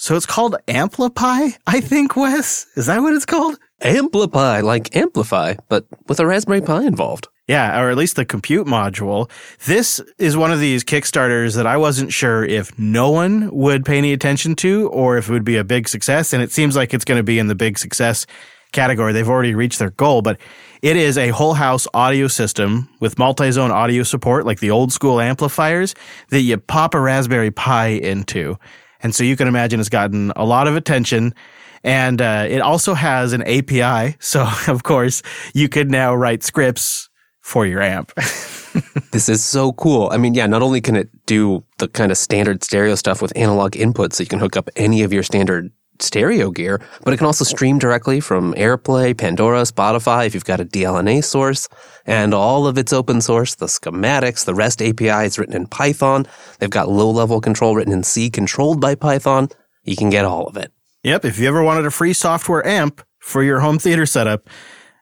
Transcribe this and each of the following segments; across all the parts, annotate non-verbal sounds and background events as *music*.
So it's called AmpliPi, I think, Wes. Is that what it's called? AmpliPi, like amplify, but with a Raspberry Pi involved. Yeah, or at least the compute module. This is one of these Kickstarters that I wasn't sure if no one would pay any attention to or if it would be a big success. And it seems like it's going to be in the big success category. They've already reached their goal, but it is a whole house audio system with multi zone audio support, like the old school amplifiers that you pop a Raspberry Pi into. And so you can imagine it's gotten a lot of attention. And uh, it also has an API. So, *laughs* of course, you could now write scripts for your amp. *laughs* this is so cool. I mean, yeah, not only can it do the kind of standard stereo stuff with analog inputs, so you can hook up any of your standard stereo gear, but it can also stream directly from AirPlay, Pandora, Spotify if you've got a DLNA source, and all of it's open source. The schematics, the REST API is written in Python. They've got low level control written in C controlled by Python. You can get all of it. Yep. If you ever wanted a free software amp for your home theater setup,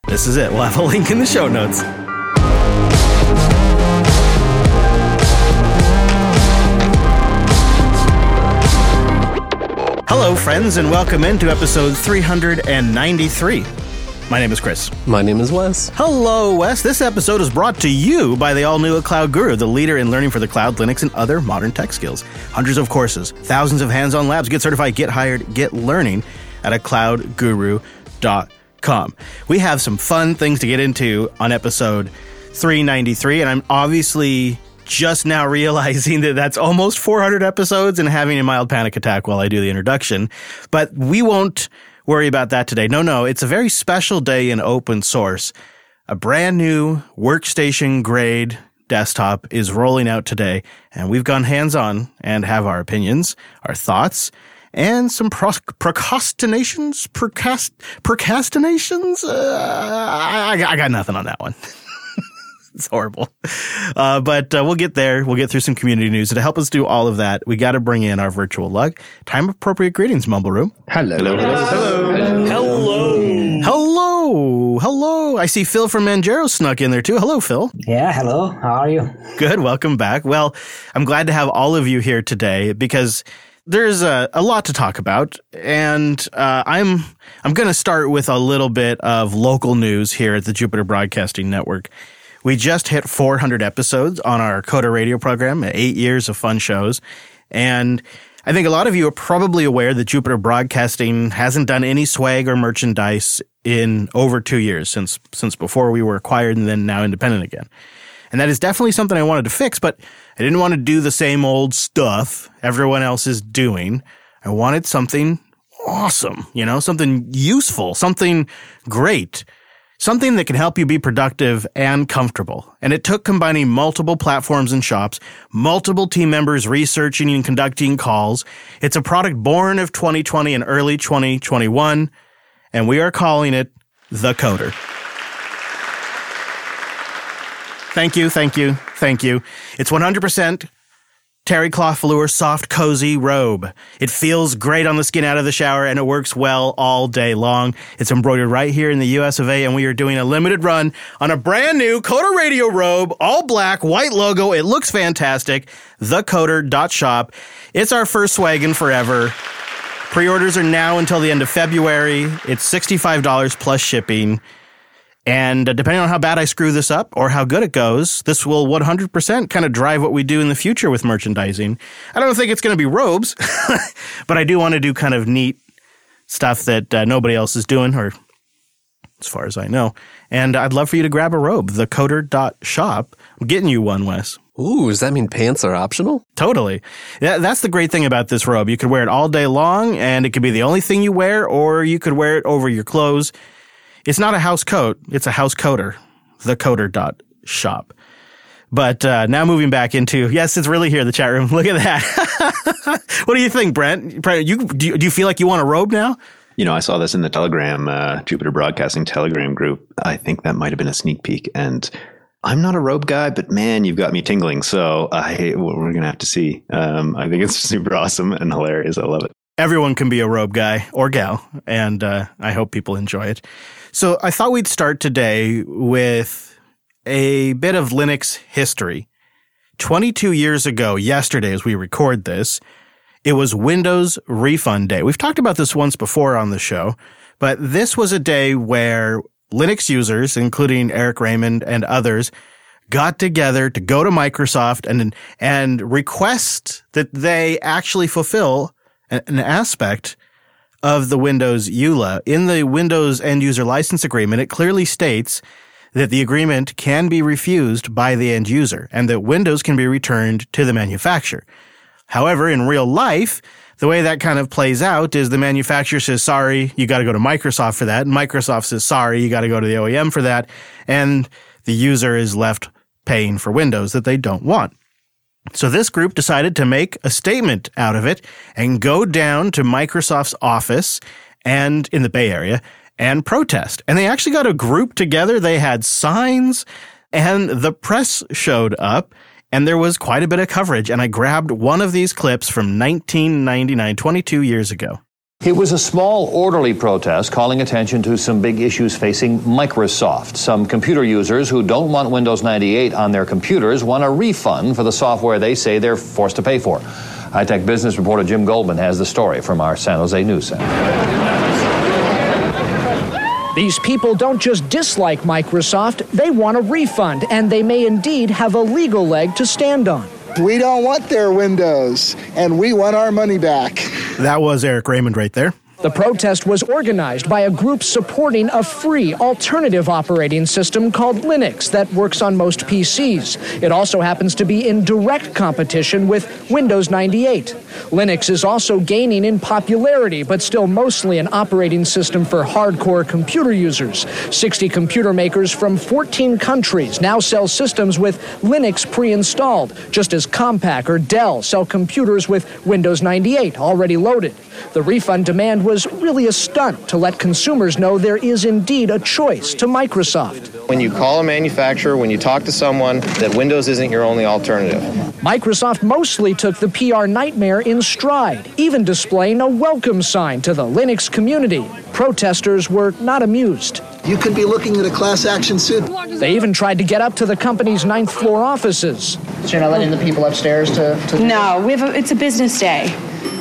this is it. We'll have a link in the show notes. Hello, friends, and welcome into episode 393. My name is Chris. My name is Wes. Hello, Wes. This episode is brought to you by the all new A Cloud Guru, the leader in learning for the cloud, Linux, and other modern tech skills. Hundreds of courses, thousands of hands on labs. Get certified, get hired, get learning at a cloudguru.com. We have some fun things to get into on episode 393, and I'm obviously just now realizing that that's almost 400 episodes and having a mild panic attack while I do the introduction. But we won't worry about that today. No, no, it's a very special day in open source. A brand new workstation grade desktop is rolling out today, and we've gone hands on and have our opinions, our thoughts, and some pro- procrastinations, procrast- procrastinations. Uh, I, I got nothing on that one. *laughs* *laughs* it's horrible. Uh, but uh, we'll get there. We'll get through some community news. And to help us do all of that, we got to bring in our virtual lug. Time appropriate greetings, Mumble Room. Hello. Hello. Hello. Hello. Hello. Hello. I see Phil from Manjaro snuck in there too. Hello, Phil. Yeah. Hello. How are you? Good. Welcome back. Well, I'm glad to have all of you here today because there's a, a lot to talk about, and uh, I'm I'm going to start with a little bit of local news here at the Jupiter Broadcasting Network. We just hit 400 episodes on our Coder radio program, eight years of fun shows. And I think a lot of you are probably aware that Jupiter Broadcasting hasn't done any swag or merchandise in over two years since, since before we were acquired and then now independent again. And that is definitely something I wanted to fix, but I didn't want to do the same old stuff everyone else is doing. I wanted something awesome, you know, something useful, something great something that can help you be productive and comfortable. And it took combining multiple platforms and shops, multiple team members researching and conducting calls. It's a product born of 2020 and early 2021, and we are calling it the Coder. Thank you, thank you, thank you. It's 100% terry cloth velour soft cozy robe. It feels great on the skin out of the shower and it works well all day long. It's embroidered right here in the US of A and we are doing a limited run on a brand new Coder Radio robe, all black, white logo. It looks fantastic. Thecoder.shop. It's our first swaggin' forever. Pre-orders are now until the end of February. It's $65 plus shipping. And uh, depending on how bad I screw this up or how good it goes, this will 100% kind of drive what we do in the future with merchandising. I don't think it's going to be robes, *laughs* but I do want to do kind of neat stuff that uh, nobody else is doing, or as far as I know. And I'd love for you to grab a robe, thecoder.shop. I'm getting you one, Wes. Ooh, does that mean pants are optional? Totally. Yeah, that's the great thing about this robe. You could wear it all day long, and it could be the only thing you wear, or you could wear it over your clothes it's not a house coat, it's a house coder, thecoder.shop. But uh, now moving back into yes, it's really here the chat room. *laughs* Look at that. *laughs* what do you think, Brent? Brent, you do, you do you feel like you want a robe now? You know, I saw this in the Telegram, uh, Jupiter Broadcasting Telegram group. I think that might have been a sneak peek, and I'm not a robe guy, but man, you've got me tingling. So I we're gonna have to see. Um, I think it's *laughs* super awesome and hilarious. I love it. Everyone can be a robe guy or gal, and uh, I hope people enjoy it. So I thought we'd start today with a bit of Linux history. 22 years ago, yesterday, as we record this, it was Windows Refund Day. We've talked about this once before on the show, but this was a day where Linux users, including Eric Raymond and others, got together to go to Microsoft and and request that they actually fulfill an aspect of the Windows EULA. In the Windows end user license agreement, it clearly states that the agreement can be refused by the end user and that Windows can be returned to the manufacturer. However, in real life, the way that kind of plays out is the manufacturer says, sorry, you got to go to Microsoft for that. And Microsoft says, sorry, you got to go to the OEM for that. And the user is left paying for Windows that they don't want. So this group decided to make a statement out of it and go down to Microsoft's office and in the Bay Area and protest. And they actually got a group together. They had signs and the press showed up and there was quite a bit of coverage. And I grabbed one of these clips from 1999, 22 years ago. It was a small, orderly protest calling attention to some big issues facing Microsoft. Some computer users who don't want Windows 98 on their computers want a refund for the software they say they're forced to pay for. High Tech Business reporter Jim Goldman has the story from our San Jose News Center. These people don't just dislike Microsoft, they want a refund, and they may indeed have a legal leg to stand on. We don't want their windows, and we want our money back. That was Eric Raymond right there. The protest was organized by a group supporting a free alternative operating system called Linux that works on most PCs. It also happens to be in direct competition with Windows 98. Linux is also gaining in popularity, but still mostly an operating system for hardcore computer users. 60 computer makers from 14 countries now sell systems with Linux pre installed, just as Compaq or Dell sell computers with Windows 98 already loaded. The refund demand was really a stunt to let consumers know there is indeed a choice to Microsoft. When you call a manufacturer, when you talk to someone, that Windows isn't your only alternative. Microsoft mostly took the PR nightmare in stride, even displaying a welcome sign to the Linux community. Protesters were not amused. You could be looking at a class action suit. They even tried to get up to the company's ninth floor offices. So you're not letting the people upstairs to. to no, we have a, it's a business day.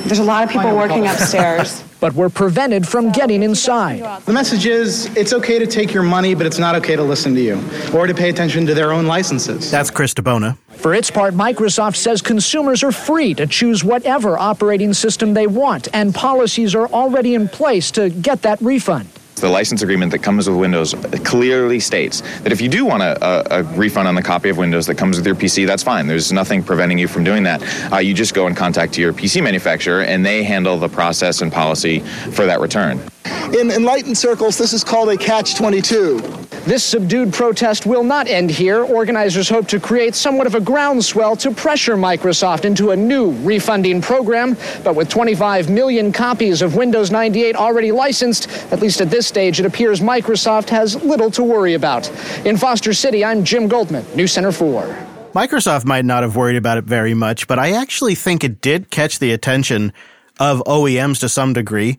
There's a lot of people working upstairs. *laughs* but were prevented from getting inside. The message is it's okay to take your money, but it's not okay to listen to you or to pay attention to their own licenses. That's Chris DiBona. For its part, Microsoft says consumers are free to choose whatever operating system they want, and policies are already in place to get that refund. The license agreement that comes with Windows clearly states that if you do want a, a, a, refund on the copy of Windows that comes with your PC, that's fine. There's nothing preventing you from doing that. Uh, you just go and contact your PC manufacturer, and they handle the process and policy for that return. In enlightened circles, this is called a catch 22. This subdued protest will not end here. Organizers hope to create somewhat of a groundswell to pressure Microsoft into a new refunding program. But with 25 million copies of Windows 98 already licensed, at least at this stage, it appears Microsoft has little to worry about. In Foster City, I'm Jim Goldman, News Center 4. Microsoft might not have worried about it very much, but I actually think it did catch the attention of OEMs to some degree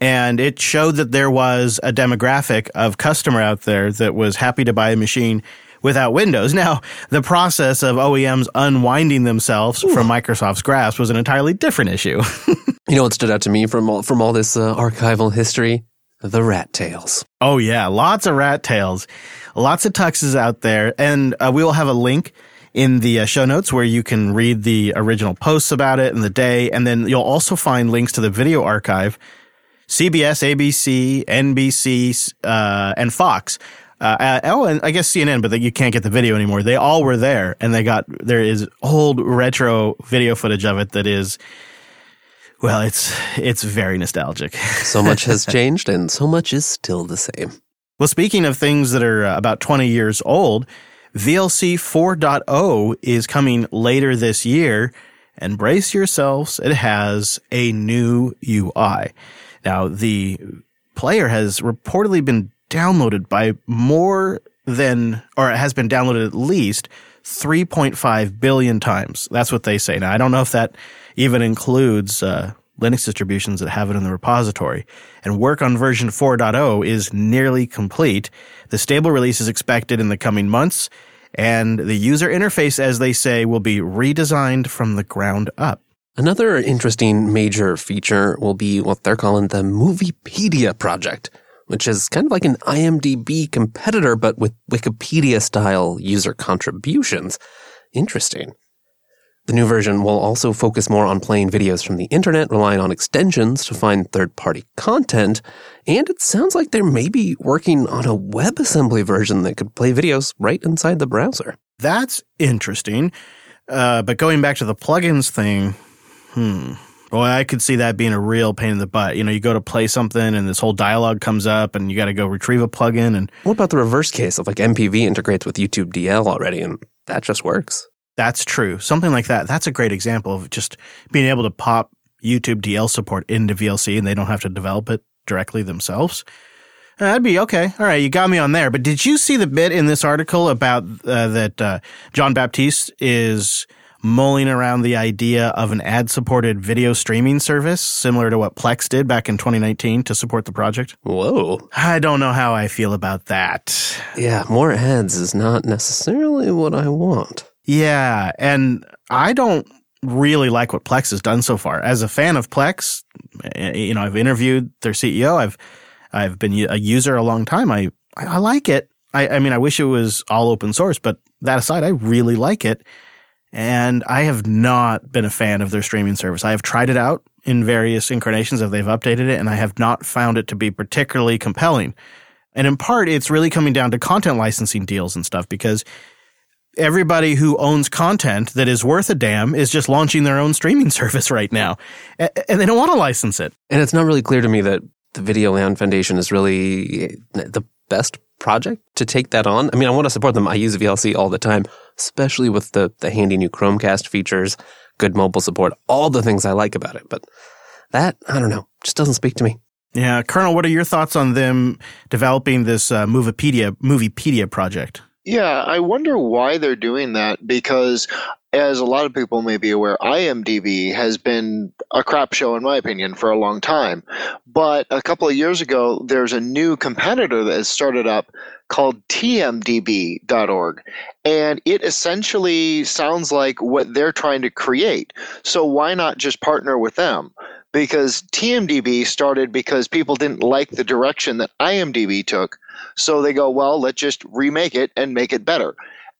and it showed that there was a demographic of customer out there that was happy to buy a machine without Windows. *laughs* Now, the process of OEMs unwinding themselves Ooh. from Microsoft's grasp was an entirely different issue. *laughs* you know what stood out to me from all, from all this uh, archival history? The rat tails. Oh yeah, lots of rat tails, lots of tuxes out there, and uh, we will have a link in the uh, show notes where you can read the original posts about it and the day, and then you'll also find links to the video archive CBS, ABC, NBC, uh, and Fox. Uh, oh, and I guess CNN, but you can't get the video anymore. They all were there, and they got there is old retro video footage of it that is, well, it's it's very nostalgic. *laughs* so much has changed, and so much is still the same. Well, speaking of things that are uh, about 20 years old, VLC 4.0 is coming later this year, and brace yourselves, it has a new UI. Now, the player has reportedly been downloaded by more than, or has been downloaded at least 3.5 billion times. That's what they say. Now, I don't know if that even includes uh, Linux distributions that have it in the repository. And work on version 4.0 is nearly complete. The stable release is expected in the coming months, and the user interface, as they say, will be redesigned from the ground up. Another interesting major feature will be what they're calling the Moviepedia project, which is kind of like an IMDb competitor, but with Wikipedia style user contributions. Interesting. The new version will also focus more on playing videos from the internet, relying on extensions to find third party content. And it sounds like they're maybe working on a WebAssembly version that could play videos right inside the browser. That's interesting. Uh, but going back to the plugins thing, hmm. Boy, I could see that being a real pain in the butt. You know, you go to play something and this whole dialogue comes up and you got to go retrieve a plugin. And what about the reverse case of like MPV integrates with YouTube DL already and that just works? That's true. Something like that. That's a great example of just being able to pop YouTube DL support into VLC and they don't have to develop it directly themselves. That'd be okay. All right, you got me on there. But did you see the bit in this article about uh, that uh, Jean-Baptiste is mulling around the idea of an ad supported video streaming service similar to what Plex did back in 2019 to support the project? Whoa. I don't know how I feel about that. Yeah, more ads is not necessarily what I want. Yeah, and I don't really like what Plex has done so far. As a fan of Plex, eh, you know, I've interviewed their CEO. I've I've been a user a long time. I I like it. I, I mean, I wish it was all open source, but that aside, I really like it. And I have not been a fan of their streaming service. I have tried it out in various incarnations as they've updated it, and I have not found it to be particularly compelling. And in part, it's really coming down to content licensing deals and stuff because everybody who owns content that is worth a damn is just launching their own streaming *laughs* service right now. And they don't want to license it. And it's not really clear to me that the VideoLAN Foundation is really the best project to take that on. I mean, I want to support them. I use VLC all the time, especially with the, the handy new Chromecast features, good mobile support, all the things I like about it. But that, I don't know, just doesn't speak to me. Yeah. Colonel, what are your thoughts on them developing this uh, Moviepedia, Moviepedia project? Yeah, I wonder why they're doing that because, as a lot of people may be aware, IMDb has been a crap show, in my opinion, for a long time. But a couple of years ago, there's a new competitor that has started up called tmdb.org. And it essentially sounds like what they're trying to create. So why not just partner with them? Because TMDB started because people didn't like the direction that IMDb took so they go, well, let's just remake it and make it better.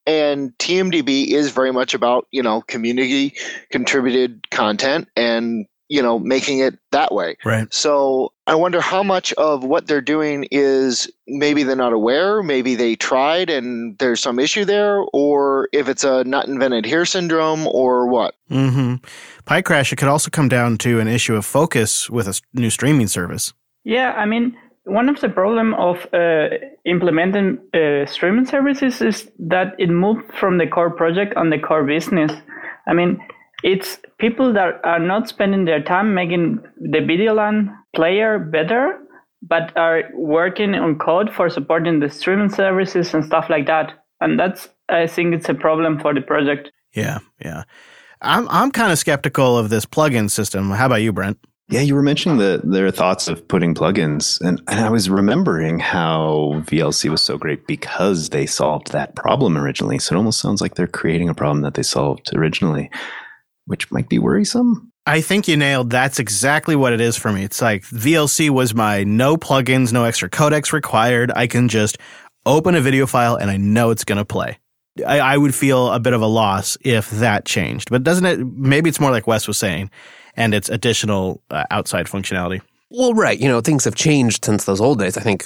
And TMDB is very much about, you know, community contributed content and, you know, making it that way. Right. So I wonder how much of what they're doing is maybe they're not aware, maybe they tried and there's some issue there, or if it's a not invented here syndrome or what. Mm-hmm. Pie Crash, it could also come down to an issue of focus with a new streaming service. Yeah, I mean, one of the problem of uh, implementing uh, streaming services is that it moved from the core project on the core business. I mean, it's people that are not spending their time making the VideoLAN player better, but are working on code for supporting the streaming services and stuff like that. And that's, I think, it's a problem for the project. Yeah, yeah. I'm I'm kind of skeptical of this plugin system. How about you, Brent? Yeah, you were mentioning the their thoughts of putting plugins, and, and I was remembering how VLC was so great because they solved that problem originally. So it almost sounds like they're creating a problem that they solved originally, which might be worrisome. I think you nailed. That's exactly what it is for me. It's like VLC was my no plugins, no extra codecs required. I can just open a video file and I know it's going to play. I, I would feel a bit of a loss if that changed, but doesn't it? Maybe it's more like Wes was saying and its additional uh, outside functionality. Well, right. You know, things have changed since those old days. I think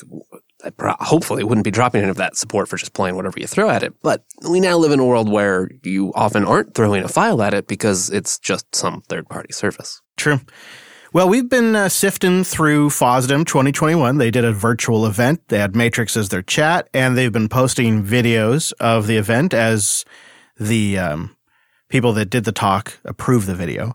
hopefully wouldn't be dropping any of that support for just playing whatever you throw at it. But we now live in a world where you often aren't throwing a file at it because it's just some third party service. True. Well, we've been uh, sifting through FOSDEM 2021. They did a virtual event. They had Matrix as their chat, and they've been posting videos of the event as the um, people that did the talk approve the video.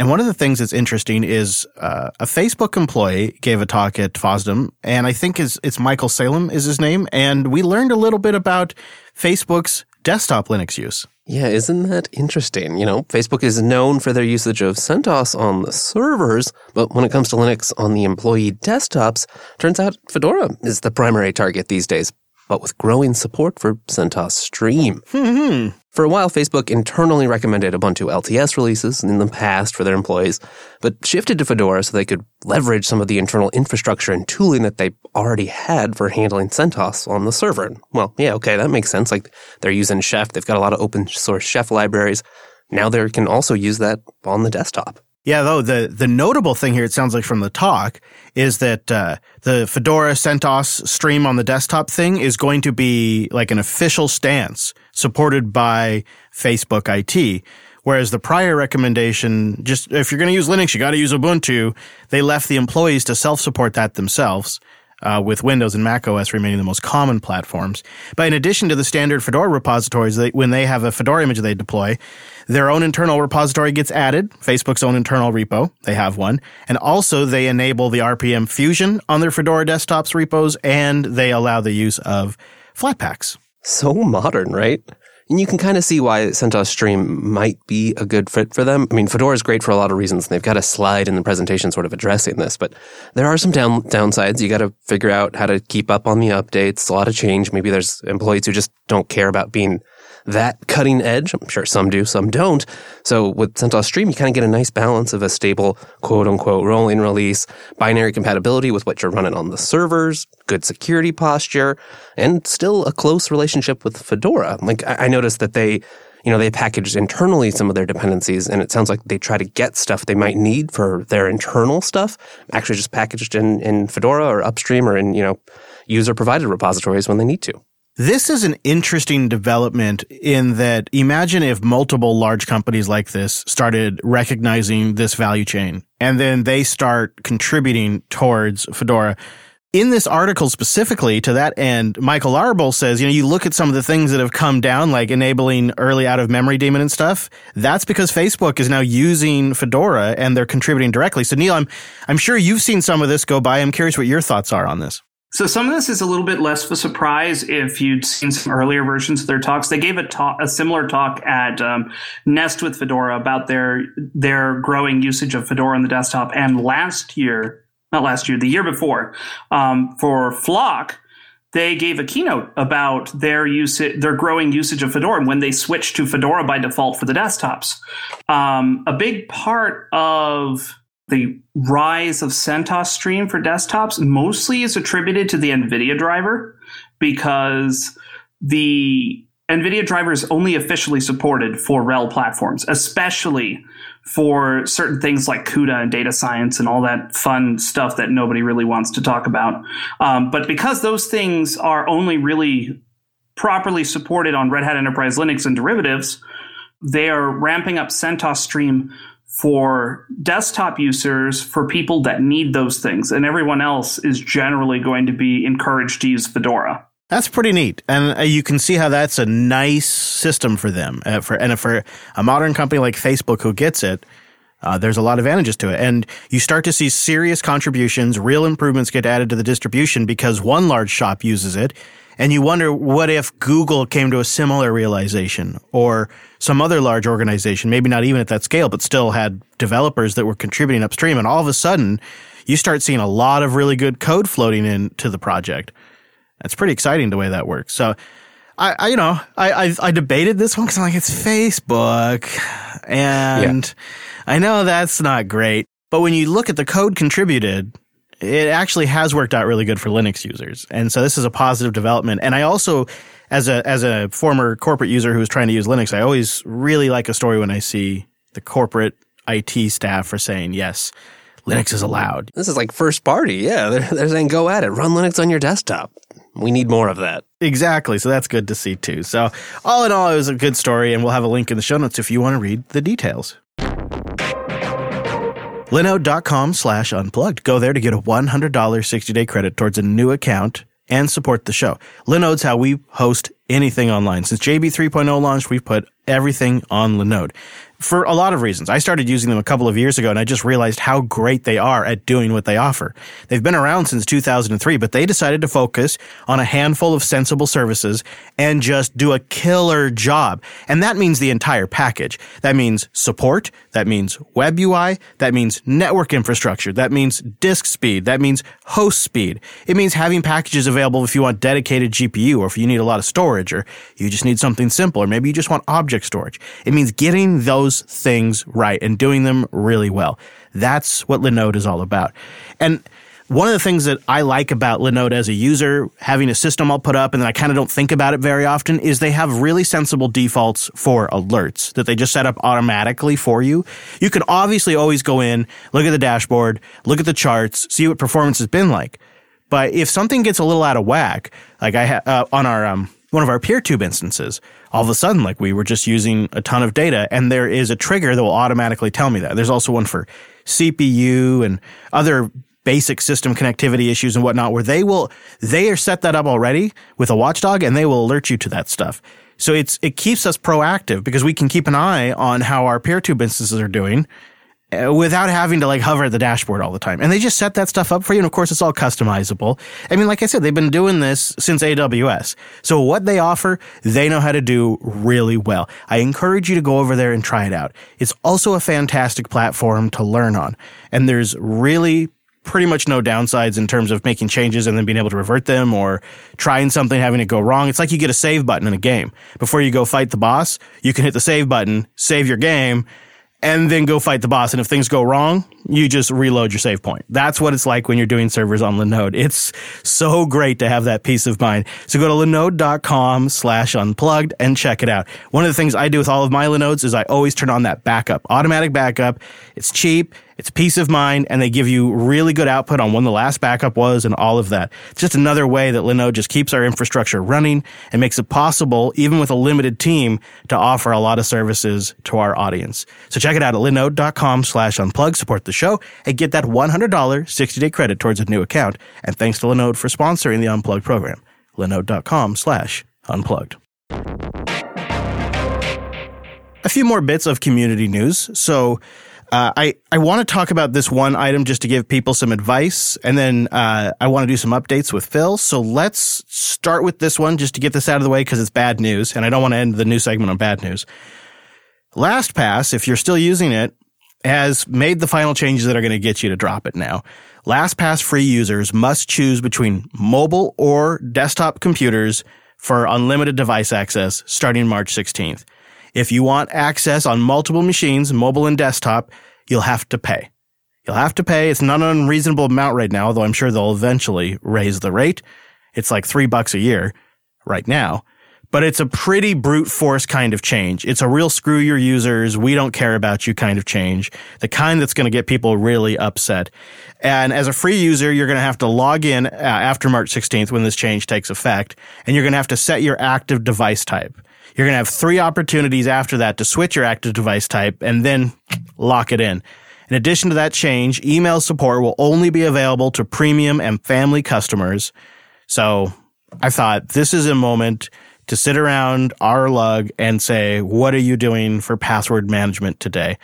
And one of the things that's interesting is uh, a Facebook employee gave a talk at FOSDEM, and I think is it's Michel Salim is his name, and we learned a little bit about Facebook's desktop Linux use. Yeah, isn't that interesting? You know, Facebook is known for their usage of CentOS on the servers, but when it comes to Linux on the employee desktops, turns out Fedora is the primary target these days. but with growing support for CentOS Stream. Hmm. For a while, Facebook internally recommended Ubuntu LTS releases in the past for their employees, but shifted to Fedora so they could leverage some of the internal infrastructure and tooling that they already had for handling CentOS on the server. Well, yeah, okay, that makes sense. Like they're using Chef, they've got a lot of open source Chef libraries. Now they can also use that on the desktop. Yeah, though the the notable thing here, it sounds like from the talk, is that uh, the Fedora CentOS stream on the desktop thing is going to be like an official stance supported by Facebook IT. Whereas the prior recommendation, just if you're going to use Linux, you got to use Ubuntu. They left the employees to self support that themselves uh, with Windows and Mac OS remaining the most common platforms. But in addition to the standard Fedora repositories, they, when they have a Fedora image they deploy, their own internal repository gets added, Facebook's own internal repo, they have one, and also they enable the RPM Fusion on their Fedora desktops repos, and they allow the use of Flatpaks. So modern, right? And you can kind of see why CentOS Stream might be a good fit for them. I mean, Fedora is great for a lot of reasons. They've got a slide in the presentation sort of addressing this, but there are some down, downsides. You got to figure out how to keep up on the updates. A lot of change. Maybe there's employees who just don't care about being that cutting edge. I'm sure some do, some don't. So with CentOS Stream, you kind of get a nice balance of a stable, quote unquote, rolling release, binary compatibility with what you're running on the servers, good security posture, and still a close relationship with Fedora. Like I, noticed that they you know, they packaged internally some of their dependencies, and it sounds like they try to get stuff they might need for their internal stuff, actually just packaged in, in Fedora or upstream or in, you know, user provided repositories when they need to. This is an interesting development in that imagine if multiple large companies like this started recognizing this value chain and then they start contributing towards Fedora. In this article specifically to that end, Michael Arbel says, you know, you look at some of the things that have come down, like enabling early out of memory daemon and stuff. That's because Facebook is now using Fedora and they're contributing directly. So Neil, I'm, I'm sure you've seen some of this go by. I'm curious what your thoughts are on this. So some of this is a little bit less of a surprise if you'd seen some earlier versions of their talks. They gave a talk, a similar talk at um, Nest with Fedora about their their growing usage of Fedora on the desktop. And last year, not last year, the year before, um, for Flock, they gave a keynote about their use, their growing usage of Fedora when they switched to Fedora by default for the desktops. Um, a big part of the rise of CentOS Stream for desktops mostly is attributed to the NVIDIA driver because the NVIDIA driver is only officially supported for RHEL platforms, especially for certain things like CUDA and data science and all that fun stuff that nobody really wants to talk about. Um, but because those things are only really properly supported on Red Hat Enterprise Linux and derivatives, they are ramping up CentOS Stream for desktop users for people that need those things and everyone else is generally going to be encouraged to use fedora that's pretty neat and uh, you can see how that's a nice system for them uh, for and for a modern company like facebook who gets it uh, there's a lot of advantages to it. And you start to see serious contributions, real improvements get added to the distribution because one large shop uses it. And you wonder what if Google came to a similar realization or some other large organization, maybe not even at that scale, but still had developers that were contributing upstream. And all of a sudden, you start seeing a lot of really good code floating into the project. That's pretty exciting the way that works. So, I, I you know, I, I, I debated this one because I'm like, it's Facebook, and yeah. I know that's not great. But when you look at the code contributed, it actually has worked out really good for Linux users. And so this is a positive development. And I also, as a, as a former corporate user who was trying to use Linux, I always really like a story when I see the corporate IT staff are saying, yes, Linux is allowed. This is like first party. Yeah. They're, they're saying, go at it. Run Linux on your desktop. We need more of that. Exactly. So that's good to see too. So all in all, it was a good story and we'll have a link in the show notes if you want to read the details linode.com slash unplugged. Go there to get a $100 60-day credit towards a new account and support the show. Linode's how we host anything online. Since JB 3.0 launched, we've put everything on Linode for a lot of reasons. I started using them a couple of years ago and I just realized how great they are at doing what they offer. They've been around since 2003, but they decided to focus on a handful of sensible services and just do a killer job. And that means the entire package. That means support, That means web UI. That means network infrastructure. That means disk speed. That means host speed. It means having packages available if you want dedicated GPU or if you need a lot of storage or you just need something simple or maybe you just want object storage. It means getting those things right and doing them really well. That's what Linode is all about. And one of the things that I like about Linode as a user, having a system I'll put up and then I kind of don't think about it very often, is they have really sensible defaults for alerts that they just set up automatically for you. You can obviously always go in, look at the dashboard, look at the charts, see what performance has been like. But if something gets a little out of whack, like I ha- uh, on our um, one of our PeerTube instances, all of a sudden, like we were just using a ton of data, and there is a trigger that will automatically tell me that. There's also one for CPU and other basic system connectivity issues and whatnot where they will they are set that up already with a watchdog and they will alert you to that stuff. So it's it keeps us proactive because we can keep an eye on how our PeerTube instances are doing uh, without having to like hover at the dashboard all the time. And they just set that stuff up for you. And of course, it's all customizable. I mean, like I said, they've been doing this since AWS. So what they offer, they know how to do really well. I encourage you to go over there and try it out. It's also a fantastic platform to learn on. And there's really pretty much no downsides in terms of making changes and then being able to revert them or trying something having it go wrong. It's like you get a save button in a game. Before you go fight the boss, you can hit the save button, save your game, and then go fight the boss. And if things go wrong, you just reload your save point. That's what it's like when you're doing servers on Linode. It's so great to have that peace of mind. So go to linode.com slash unplugged and check it out. One of the things I do with all of my Linodes is I always turn on that backup, automatic backup. It's cheap. It's peace of mind, and they give you really good output on when the last backup was and all of that. It's just another way that Linode just keeps our infrastructure running and makes it possible, even with a limited team, to offer a lot of services to our audience. So check it out at linode.com slash unplug, support the show, and get that $100 60 day credit towards a new account. And thanks to Linode for sponsoring the Unplugged program. Linode.com slash unplugged. A few more bits of community news. So, uh, I, I want to talk about this one item just to give people some advice, and then uh, I want to do some updates with Phil. So let's start with this one just to get this out of the way because it's bad news, and I don't want to end the news segment on bad news. LastPass, if you're still using it, has made the final changes that are going to get you to drop it now. LastPass free users must choose between mobile or desktop computers for unlimited device access starting March 16th. If you want access on multiple machines, mobile and desktop, you'll have to pay. You'll have to pay. It's not an unreasonable amount right now, although I'm sure they'll eventually raise the rate. It's like three bucks a year right now, but it's a pretty brute force kind of change. It's a real screw your users. We don't care about you kind of change. The kind that's going to get people really upset. And as a free user, you're going to have to log in uh, after March 16th when this change takes effect, and you're going to have to set your active device type. You're going to have three opportunities after that to switch your active device type and then lock it in. In addition to that change, email support will only be available to premium and family customers. So I thought this is a moment to sit around our lug and say, what are you doing for password management today?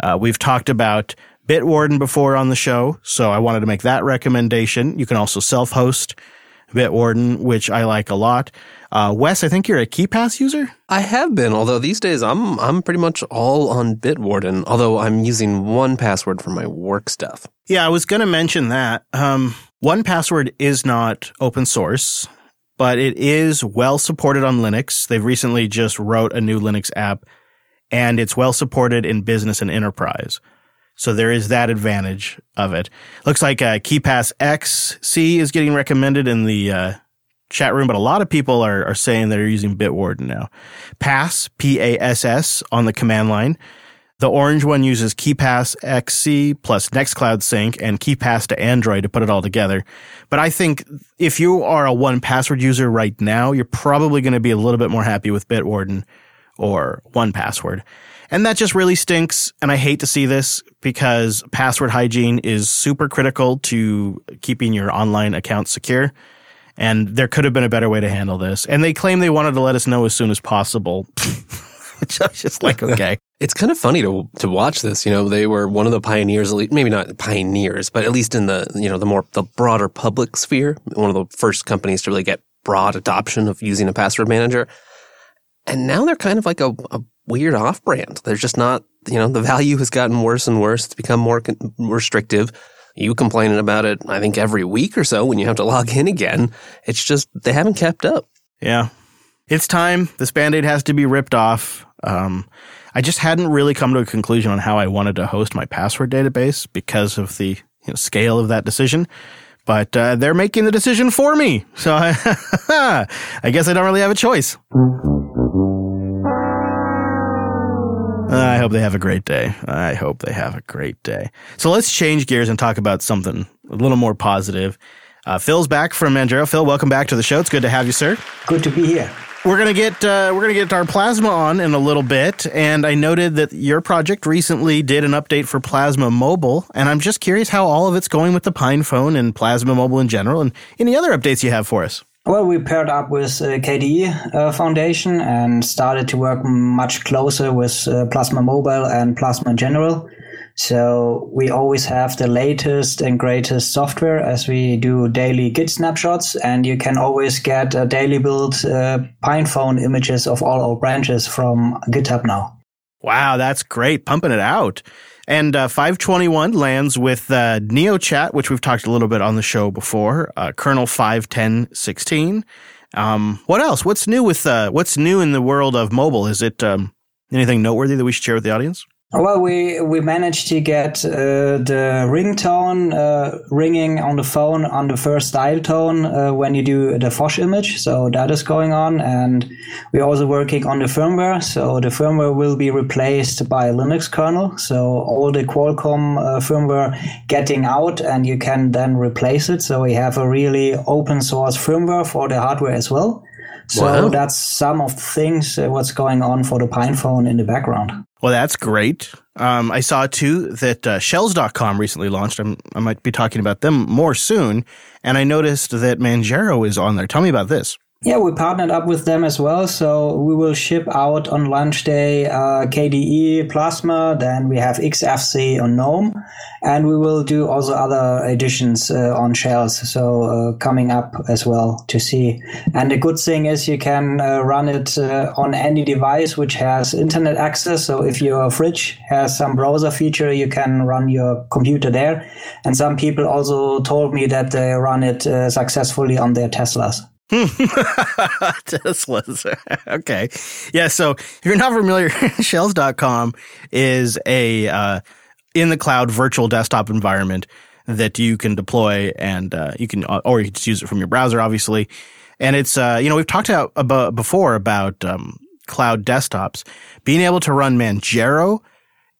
Uh, we've talked about Bitwarden before on the show, so I wanted to make that recommendation. You can also self-host Bitwarden, which I like a lot. Uh, Wes, I think you're a KeePass user. I have been, although these days I'm I'm pretty much all on Bitwarden. Although I'm using 1Password for my work stuff. Yeah, I was going to mention that. Um, 1Password is not open source, but it is well supported on Linux. They've recently just wrote a new Linux app, and it's well supported in business and enterprise. So there is that advantage of it. Looks like uh, KeePass XC is getting recommended in the uh, chat room, but a lot of people are, are saying they're using Bitwarden now. Pass, P-A-S-S on the command line. The orange one uses KeePass XC plus Nextcloud Sync and Keepass2Android to put it all together. But I think if you are a 1Password user right now, you're probably going to be a little bit more happy with Bitwarden or 1Password. And that just really stinks. And I hate to see this because password hygiene is super critical to keeping your online account secure. And there could have been a better way to handle this. And they claim they wanted to let us know as soon as possible. *laughs* Which I was just like, *laughs* okay. It's kind of funny to to watch this. You know, they were one of the pioneers, maybe not pioneers, but at least in the you know the more the broader public sphere, one of the first companies to really get broad adoption of using a password manager. And now they're kind of like a, a weird off brand. They're just not you know, the value has gotten worse and worse. It's become more con- restrictive. You complaining about it, I think, every week or so when you have to *laughs* log in again. It's just they haven't kept up. Yeah. It's time. This band aid has to be ripped off. Um, I just hadn't really come to a conclusion on how I wanted to host my password database because of the you know, scale of that decision. But uh, they're making the decision for me. So I, *laughs* I guess I don't really have a choice. I hope they have a great day. I hope they have a great day. So let's change gears and talk about something a little more positive. Uh, Phil's back from Manjaro. Phil, welcome back to the show. It's good to have you, sir. Good to be here. We're gonna get uh, we're gonna get our Plasma on in a little bit, and I noted that your project recently did an update for Plasma Mobile, and I'm just curious how all of it's going with the Pine Phone and Plasma Mobile in general, and any other updates you have for us. Well, we paired up with uh, KDE uh, Foundation and started to work much closer with uh, Plasma Mobile and Plasma in general. So we always have the latest and greatest software as we do daily Git snapshots, and you can always get a daily build uh, PinePhone images of all our branches from GitHub now. Wow, that's great. Pumping it out. And uh, 521 lands with uh, NeoChat, which we've talked a little bit on the show before. Uh, kernel 5.10.16. Um, what else? What's new with uh, what's new in the world of mobile? Is it um, anything noteworthy that we should share with the audience? Well, we we managed to get uh, the ringtone uh, ringing on the phone on the first dial tone uh, when you do the Phosh image. So that is going on, and we're also working on the firmware. So the firmware will be replaced by a Linux kernel. So all the Qualcomm uh, firmware getting out, and you can then replace it. So we have a really open source firmware for the hardware as well. So Wow. that's some of the things uh, what's going on for the PinePhone in the background. Well, that's great. Um, I saw too that uh, Shells.com recently launched. I'm, I might be talking about them more soon. And I noticed that Manjaro is on there. Tell me about this. Yeah, we partnered up with them as well. So we will ship out on launch day uh, KDE Plasma, then we have XFC on GNOME, and we will do also other editions uh, on shells. So uh, coming up as well to see. And the good thing is you can uh, run it uh, on any device which has internet access. So if your fridge has some browser feature, you can run your computer there. And some people also told me that they run it uh, successfully on their Teslas. *laughs* Teslas. *laughs* okay. Yeah. So if you're not familiar, *laughs* shells.com is a uh, in the cloud virtual desktop environment that you can deploy and uh, you can, or you can just use it from your browser, obviously. And it's, uh, you know, we've talked about, about before about um, cloud desktops. Being able to run Manjaro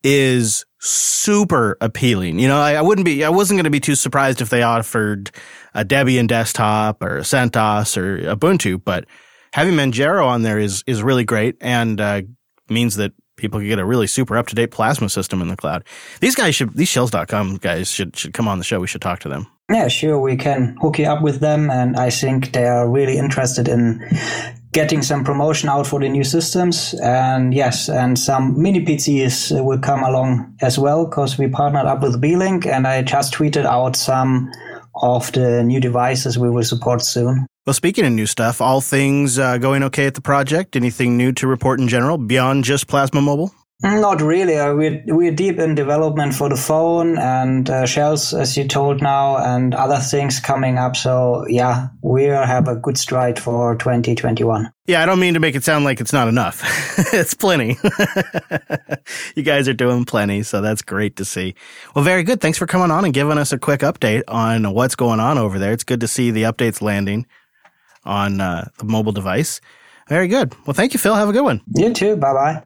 is super appealing. You know, I, I wouldn't be, I wasn't going to be too surprised if they offered a Debian desktop or a CentOS or Ubuntu, but having Manjaro on there is is really great and uh, means that people can get a really super up to date Plasma system in the cloud. These guys should, these shells.com guys should should come on the show. We should talk to them. Yeah, sure. We can hook you up with them. And I think they are really interested in getting some promotion out for the new systems. And yes, and some mini PCs will come along as well because we partnered up with Beelink and I just tweeted out some of the new devices we will support soon. Well, speaking of new stuff, all things uh, going okay at the project? Anything new to report in general beyond just Plasma Mobile? Not really. Uh, we're, we're deep in development for the phone and uh, shells, as you told now, and other things coming up. So, yeah, we have a good stride for 2021. Yeah, I don't mean to make it sound like it's not enough. *laughs* it's plenty. *laughs* you guys are doing plenty, so that's great to see. Well, very good. Thanks for coming on and giving us a quick update on what's going on over there. It's good to see the updates landing on uh, the mobile device. Very good. Well, thank you, Phil. Have a good one. You too. Bye bye.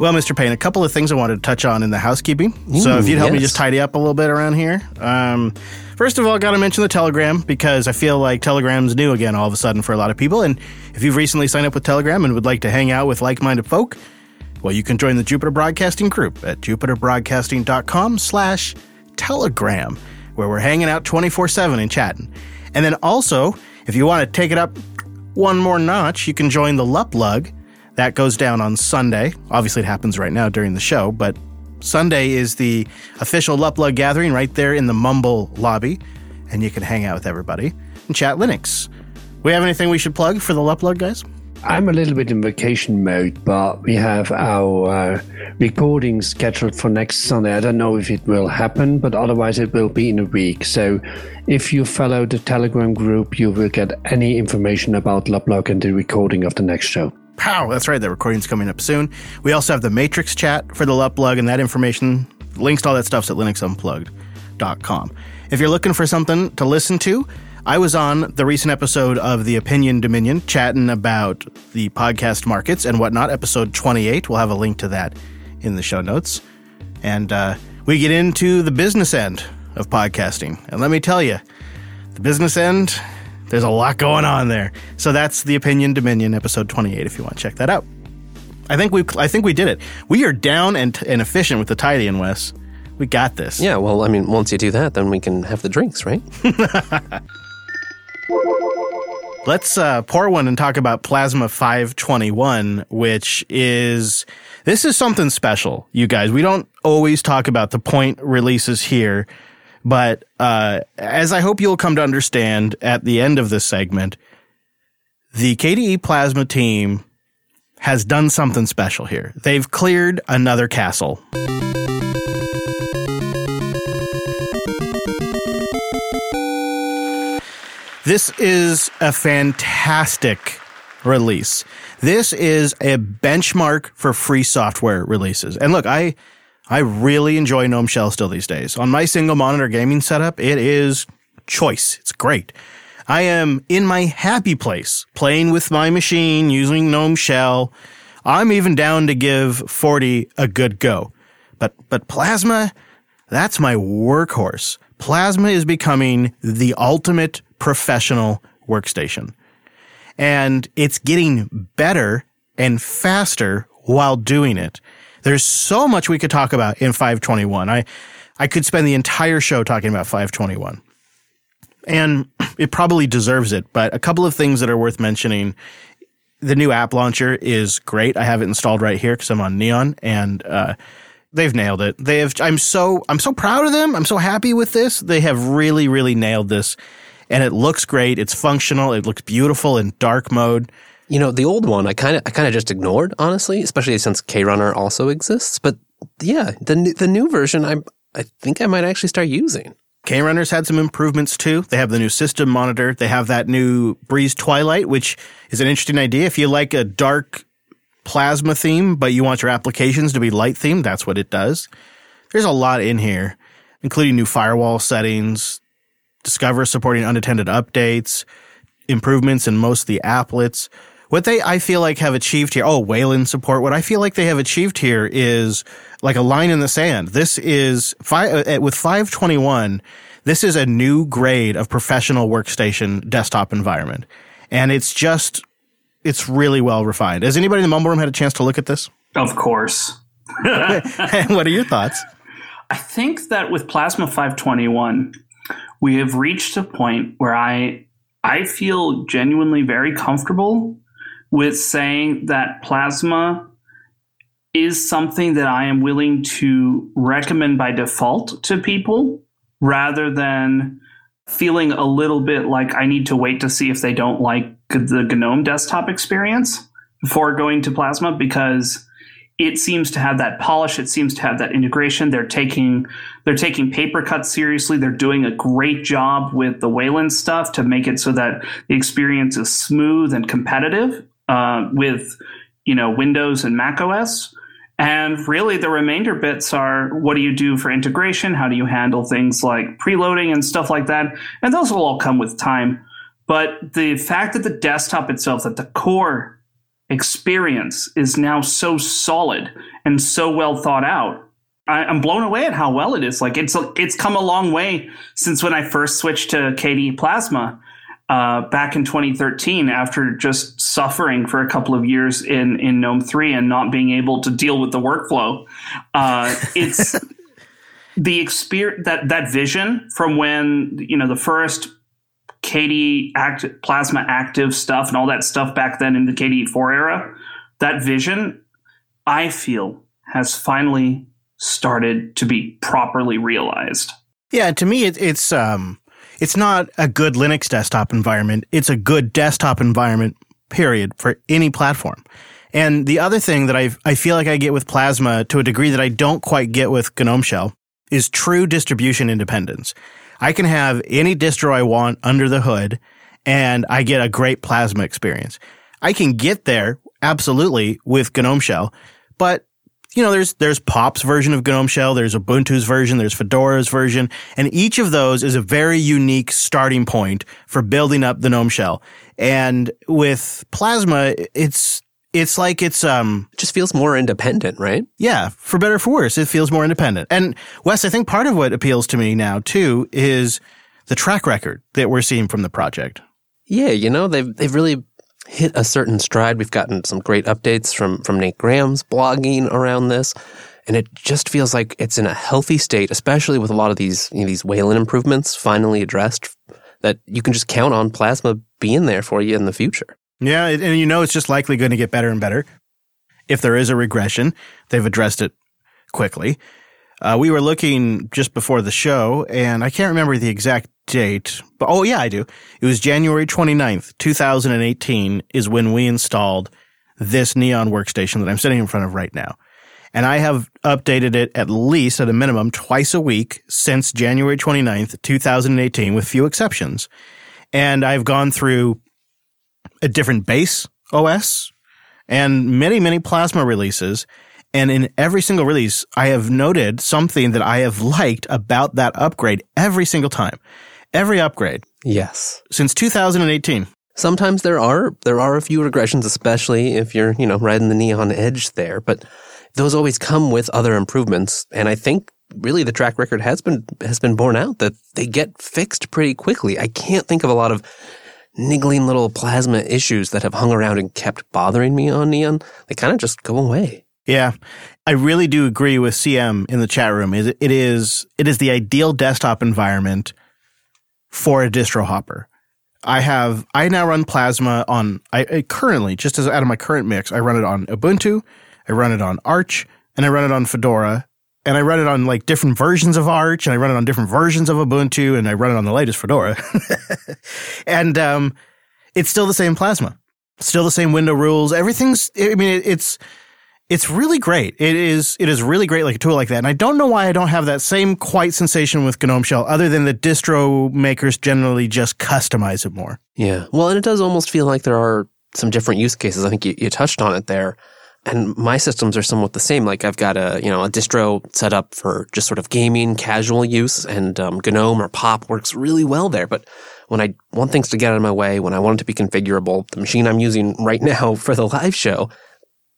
Well, Mr. Payne, a couple of things I wanted to touch on in the housekeeping. so if you'd help me just tidy up a little bit around here. Um, first of all, got to mention the Telegram because I feel like Telegram's new again all of a sudden for a lot of people. And if you've recently signed up with Telegram and would like to hang out with like-minded folk, well, you can join the Jupiter Broadcasting group at jupiterbroadcasting.com slash telegram, where we're hanging out 24-7 and chatting. And then also, if you want to take it up one more notch, you can join the Luplug. That goes down on Sunday. Obviously, it happens right now during the show, but Sunday is the official Luplug gathering right there in the Mumble lobby, and you can hang out with everybody and chat Linux. We have anything we should plug for the Luplug guys? I'm a little bit in vacation mode, but we have our uh, recording scheduled for next Sunday. I don't know if it will happen, but otherwise it will be in a week. So if you follow the Telegram group, you will get any information about Loblog and the recording of the next show. Pow! That's right. The recording's coming up soon. We also have the Matrix chat for the Loblog, and that information, links to all that stuff's at linuxunplugged.com. If you're looking for something to listen to, I was on the recent episode of the Opinion Dominion chatting about the podcast markets and whatnot, episode 28. We'll have a link to that in the show notes. And uh, we get into the business end of podcasting. And let me tell you, the business end, there's a lot going on there. So that's the Opinion Dominion, episode 28, if you want to check that out. I think we I think we did it. We are down and, and efficient with the Tidian, Wes. We got this. Yeah, well, I mean, once you do that, then we can have the drinks, right? *laughs* Let's uh, pour one and talk about Plasma 521, which is this is something special, you guys. We don't always talk about the point releases here, but uh, as I hope you'll come to understand at the end of this segment, the KDE Plasma team has done something special here. They've cleared another castle. This is a fantastic release. This is a benchmark for free software releases. And look, I I really enjoy GNOME Shell still these days. On my single monitor gaming setup, it is choice. It's great. I am in my happy place playing with my machine using GNOME Shell. I'm even down to give 40 a good go. But but Plasma, that's my workhorse. Plasma is becoming the ultimate professional workstation. And it's getting better and faster while doing it. There's so much we could talk about in 521. I, I could spend the entire show talking about 521. And *clears throat* it probably deserves it, but a couple of things that are worth mentioning. The new app launcher is great. I have it installed right here because I'm on Neon and, uh, they've nailed it. They have, I'm so, I'm so proud of them. I'm so happy with this. They have really, really nailed this and it looks great. It's functional. It looks beautiful in dark mode. You know, the old one I kind of I kind of just ignored, honestly, especially since KRunner also exists. But yeah, the the new version I I think I might actually start using. K KRunner's had some improvements too. They have the new system monitor. They have that new Breeze Twilight, which is an interesting idea. If you like a dark plasma theme, but you want your applications to be light themed, that's what it does. There's a lot in here, including new firewall settings, Discover supporting unattended updates, improvements in most of the applets. What they, I feel like, have achieved here, oh, Wayland support. What I feel like they have achieved here is like a line in the sand. This is five, uh, with 521. This is a new grade of professional workstation desktop environment. And it's just, it's really well refined. Has anybody in the mumble room had a chance to look at this? Of course. *laughs* *laughs* what are your thoughts? I think that with Plasma 521, we have reached a point where I I feel genuinely very comfortable with saying that plasma is something that I am willing to recommend by default to people rather than feeling a little bit like I need to wait to see if they don't like the GNOME desktop experience before going to Plasma because it seems to have that polish it seems to have that integration. They're taking they're taking Papercut seriously. They're doing a great job with the wayland stuff to make it so that the experience is smooth and competitive uh, with you know windows and mac os and really the remainder bits are what do you do for integration how do you handle things like preloading and stuff like that and those will all come with time but the fact that the desktop itself that the core experience is now so solid and so well thought out. I, am blown away at how well it is. Like it's it's come a long way since when I first switched to KDE Plasma uh, back in 2013 after just suffering for a couple of years in in GNOME 3 and not being able to deal with the workflow. Uh, *laughs* it's the experience that that vision from when you know the first KDE Act, Plasma Active stuff and all that stuff back then in the KDE 4 era, that vision, I feel, has finally started to be properly realized. Yeah, to me, it, it's um, it's not a good Linux desktop environment. It's a good desktop environment period, for any platform. And the other thing that I I feel like I get with Plasma to a degree that I don't quite get with GNOME Shell is true distribution independence. I can have any distro I want under the hood and I get a great Plasma experience. I can get there absolutely with GNOME Shell, but you know, there's there's Pop's version of GNOME Shell, there's Ubuntu's version, there's Fedora's version, and each of those is a very unique starting point for building up the GNOME Shell. And with Plasma, it's it's like it's um it just feels more independent, right? Yeah, for better or for worse, it feels more independent. And Wes, I think part of what appeals to me now too is the track record that we're seeing from the project. Yeah, you know, they've they've really hit a certain stride. We've gotten some great updates from from Nate Graham's blogging around this. And it just feels like it's in a healthy state, especially with a lot of these you know, these Wayland improvements finally addressed. That you can just count on Plasma being there for you in the future. Yeah, and you know it's just likely going to get better and better. If there is a regression, they've addressed it quickly. Uh, we were looking just before the show, and I can't remember the exact date, but oh yeah, I do. It was January 29th, 2018 is when we installed this Neon workstation that I'm sitting in front of right now. And I have updated it at least at a minimum twice a week since January 29th, 2018, with few exceptions. And I've gone through a different base OS and many, many Plasma releases. And in every single release, I have noted something that I have liked about that upgrade every single time. Every upgrade. Yes. Since 2018. Sometimes there are there are a few regressions, especially if you're, you know, riding the neon edge there, but those always come with other improvements. And I think really the track record has been has been borne out that they get fixed pretty quickly. I can't think of a lot of niggling little plasma issues that have hung around and kept bothering me on Neon. They kind of just go away. Yeah. I really do agree with CM in the chat room. It is it is the ideal desktop environment for a distro hopper. I have I now run Plasma on I, I currently just as out of my current mix, I run it on Ubuntu, I run it on Arch, and I run it on Fedora, and I run it on like different versions of Arch, and I run it on different versions of Ubuntu, and I run it on the latest Fedora, *laughs* and um, it's still the same Plasma, still the same window rules. Everything's I mean it, it's it's really great. It is it is really great like a tool like that. And I don't know why I don't have that same quite sensation with GNOME Shell other than the distro makers generally just customize it more. Yeah. Well, and it does almost feel like there are some different use cases. I think you, you touched on it there. And my systems are somewhat the same. Like I've got a, you know, a distro set up for just sort of gaming, casual use and um, GNOME or POP works really well there. But when I want things to get out of my way, when I want it to be configurable, the machine I'm using right *laughs* now for the live show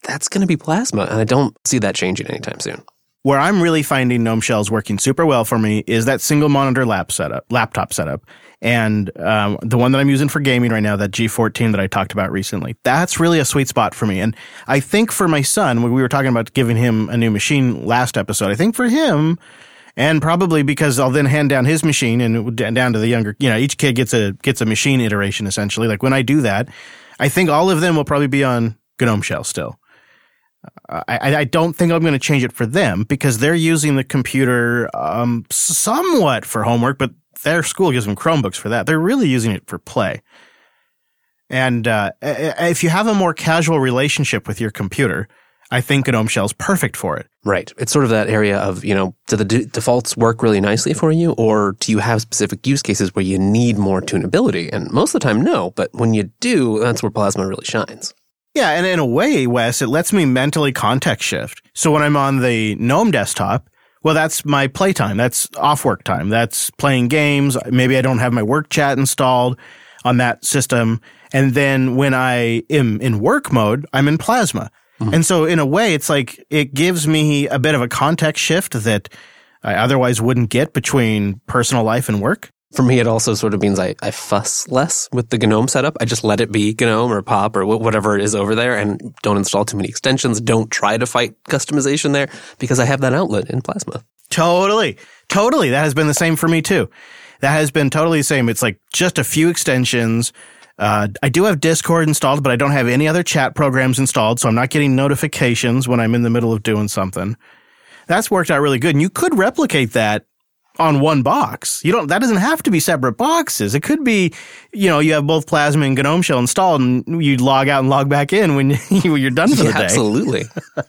that's going to be plasma. And I don't see that changing anytime soon. Where I'm really finding GNOME shells working super well for me is that single monitor lap setup, laptop setup. And um, the one that I'm using for gaming right now, that G14 that I talked about recently, that's really a sweet spot for me. And I think for my son, when we were talking about giving him a new machine last episode, I think for him, and probably because I'll then hand down his machine and down to the younger, you know, each kid gets a gets a machine iteration essentially. Like when I do that, I think all of them will probably be on GNOME shell still. I, I, don't think I'm going to change it for them because they're using the computer um, somewhat for homework, but their school gives them Chromebooks for that. They're really using it for play. And uh, if you have a more casual relationship with your computer, I think GNOME Shell's perfect for it. Right. It's sort of that area of, you know, do the d- defaults work really nicely for you, or do you have specific use cases where you need more tunability? And most of the time, no. But when you do, that's where Plasma really shines. Yeah, and in a way, Wes, it lets me mentally context shift. So when I'm on the GNOME desktop, well, that's my playtime. That's off work time. That's playing games. Maybe I don't have my work chat installed on that system. And then when I am in work mode, I'm in Plasma. Mm-hmm. And so in a way, it's like it gives me a bit of a context shift that I otherwise wouldn't get between personal life and work. For me, it also sort of means I, I fuss less with the GNOME setup. I just let it be GNOME or POP or whatever it is over there and don't install too many extensions. Don't try to fight customization there because I have that outlet in Plasma. Totally. Totally. That has been the same for me too. That has been totally the same. It's like just a few extensions. Uh, I do have Discord installed, but I don't have any other chat programs installed, so I'm not getting notifications when I'm in the middle of doing something. That's worked out really good. And you could replicate that on one box. You don't that doesn't have to be separate boxes. It could be, you know, you have both Plasma and GNOME Shell installed and you log out and log back in when *laughs* you're done for Yeah, the day. absolutely.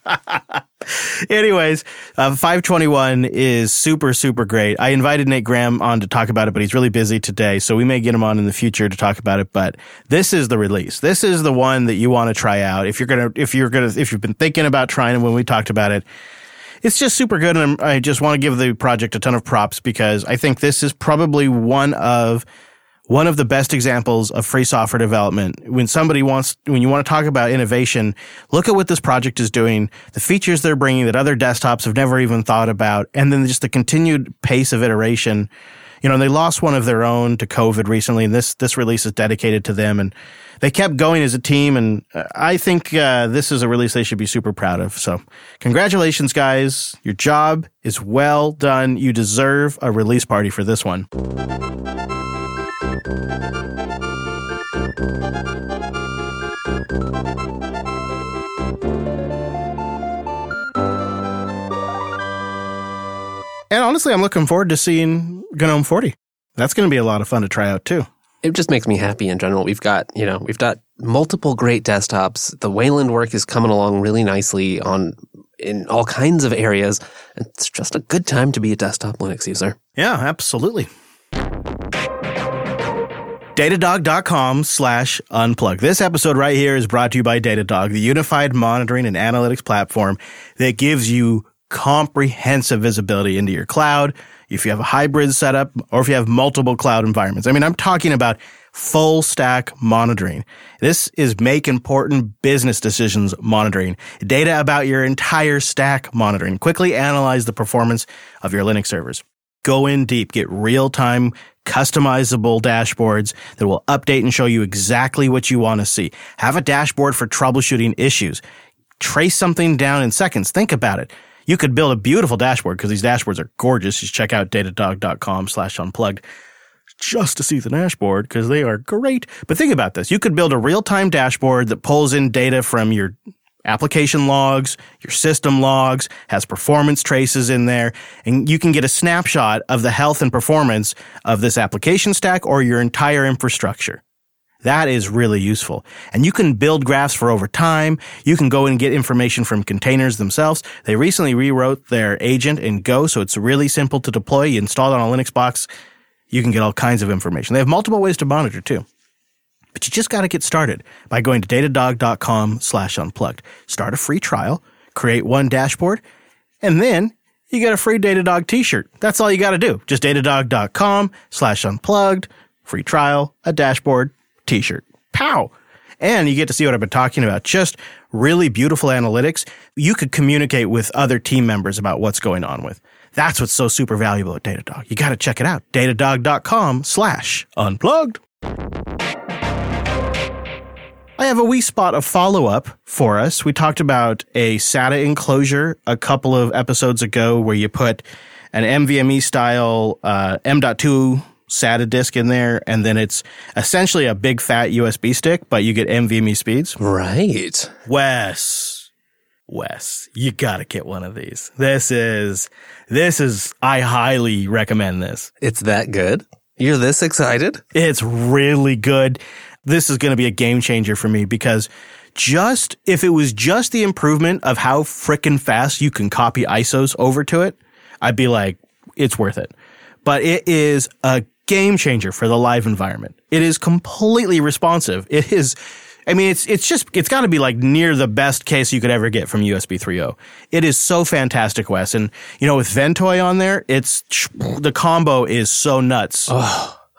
*laughs* Anyways, uh, 521 is super, super great. I invited Nate Graham on to talk about it, but he's really busy today. So we may get him on in the future to talk about it. But this is the release. This is the one that you want to try out. If you're going to, if you're going to, if you've been thinking about trying it when we talked about it, it's just super good. And I just want to give the project a ton of props because I think this is probably one of one of the best examples of free software development. When somebody wants, when you want to talk about innovation, look at what this project is doing, the features they're bringing that other desktops have never even thought about, and then just the continued pace of iteration. You know, they lost one of their own to COVID recently, and this this release is dedicated to them. And they kept going as a team, and uh, I think uh, this is a release they should be super proud of. So, congratulations, guys! Your job is well done. You deserve a release party for this one. And honestly, I'm looking forward to seeing GNOME 40. That's going to be a lot of fun to try out too. It just makes me happy in general. We've got, you know, we've got multiple great desktops. The Wayland work is coming along really nicely on in all kinds of areas. It's just a good time to be a desktop Linux user. Yeah, absolutely. Datadog.com slash unplug. This episode right here is brought to you by Datadog, the unified monitoring and analytics platform that gives you comprehensive visibility into your cloud. If you have a hybrid setup or if you have multiple cloud environments. I mean, I'm talking about full stack monitoring. This is make important business decisions monitoring. Data about your entire stack monitoring. Quickly analyze the performance of your Linux servers. Go in deep, get real time customizable dashboards that will update and show you exactly what you want to see. Have a dashboard for troubleshooting issues. Trace something down in seconds. Think about it. You could build a beautiful dashboard because these dashboards are gorgeous. Just check out datadog.com slash unplugged just to see the dashboard because they are great. But think about this. You could build a real-time dashboard that pulls in data from your application logs, your system logs, has performance traces in there, and you can get a snapshot of the health and performance of this application stack or your entire infrastructure. That is really useful. And you can build graphs for over time. You can go and get information from containers themselves. They recently rewrote their agent in Go, so it's really simple to deploy. You install it on a Linux box. You can get all kinds of information. They have multiple ways to monitor too. But you just got to get started by going to datadog.com slash unplugged. Start a free trial, create one dashboard, and then you get a free Datadog t-shirt. That's all you got to do. Just datadog.com slash unplugged, free trial, a dashboard, t-shirt. Pow! And you get to see what I've been talking about. Just really beautiful analytics. You could communicate with other team members about what's going on with. That's what's so super valuable at Datadog. You got to check it out. Datadog.com slash unplugged. I have a wee spot of follow up for us. We talked about a SATA enclosure a couple of episodes ago where you put an NVMe style uh, M.2 SATA disk in there, and then it's essentially a big fat USB stick, but you get NVMe speeds. Right. Wes, Wes, you gotta get one of these. This is, this is, I highly recommend this. It's that good? You're this excited? It's really good. This is to be a game changer for me because just if it was just the improvement of how frickin' fast you can copy ISOs over to it, I'd be like, it's worth it. But it is a game changer for the live environment. It is completely responsive. It is, I mean, it's, it's just, it's got to be like near the best case you could ever get from USB 3.0. It is so fantastic, Wes. And, you know, with Ventoy on there, it's, the combo is so nuts.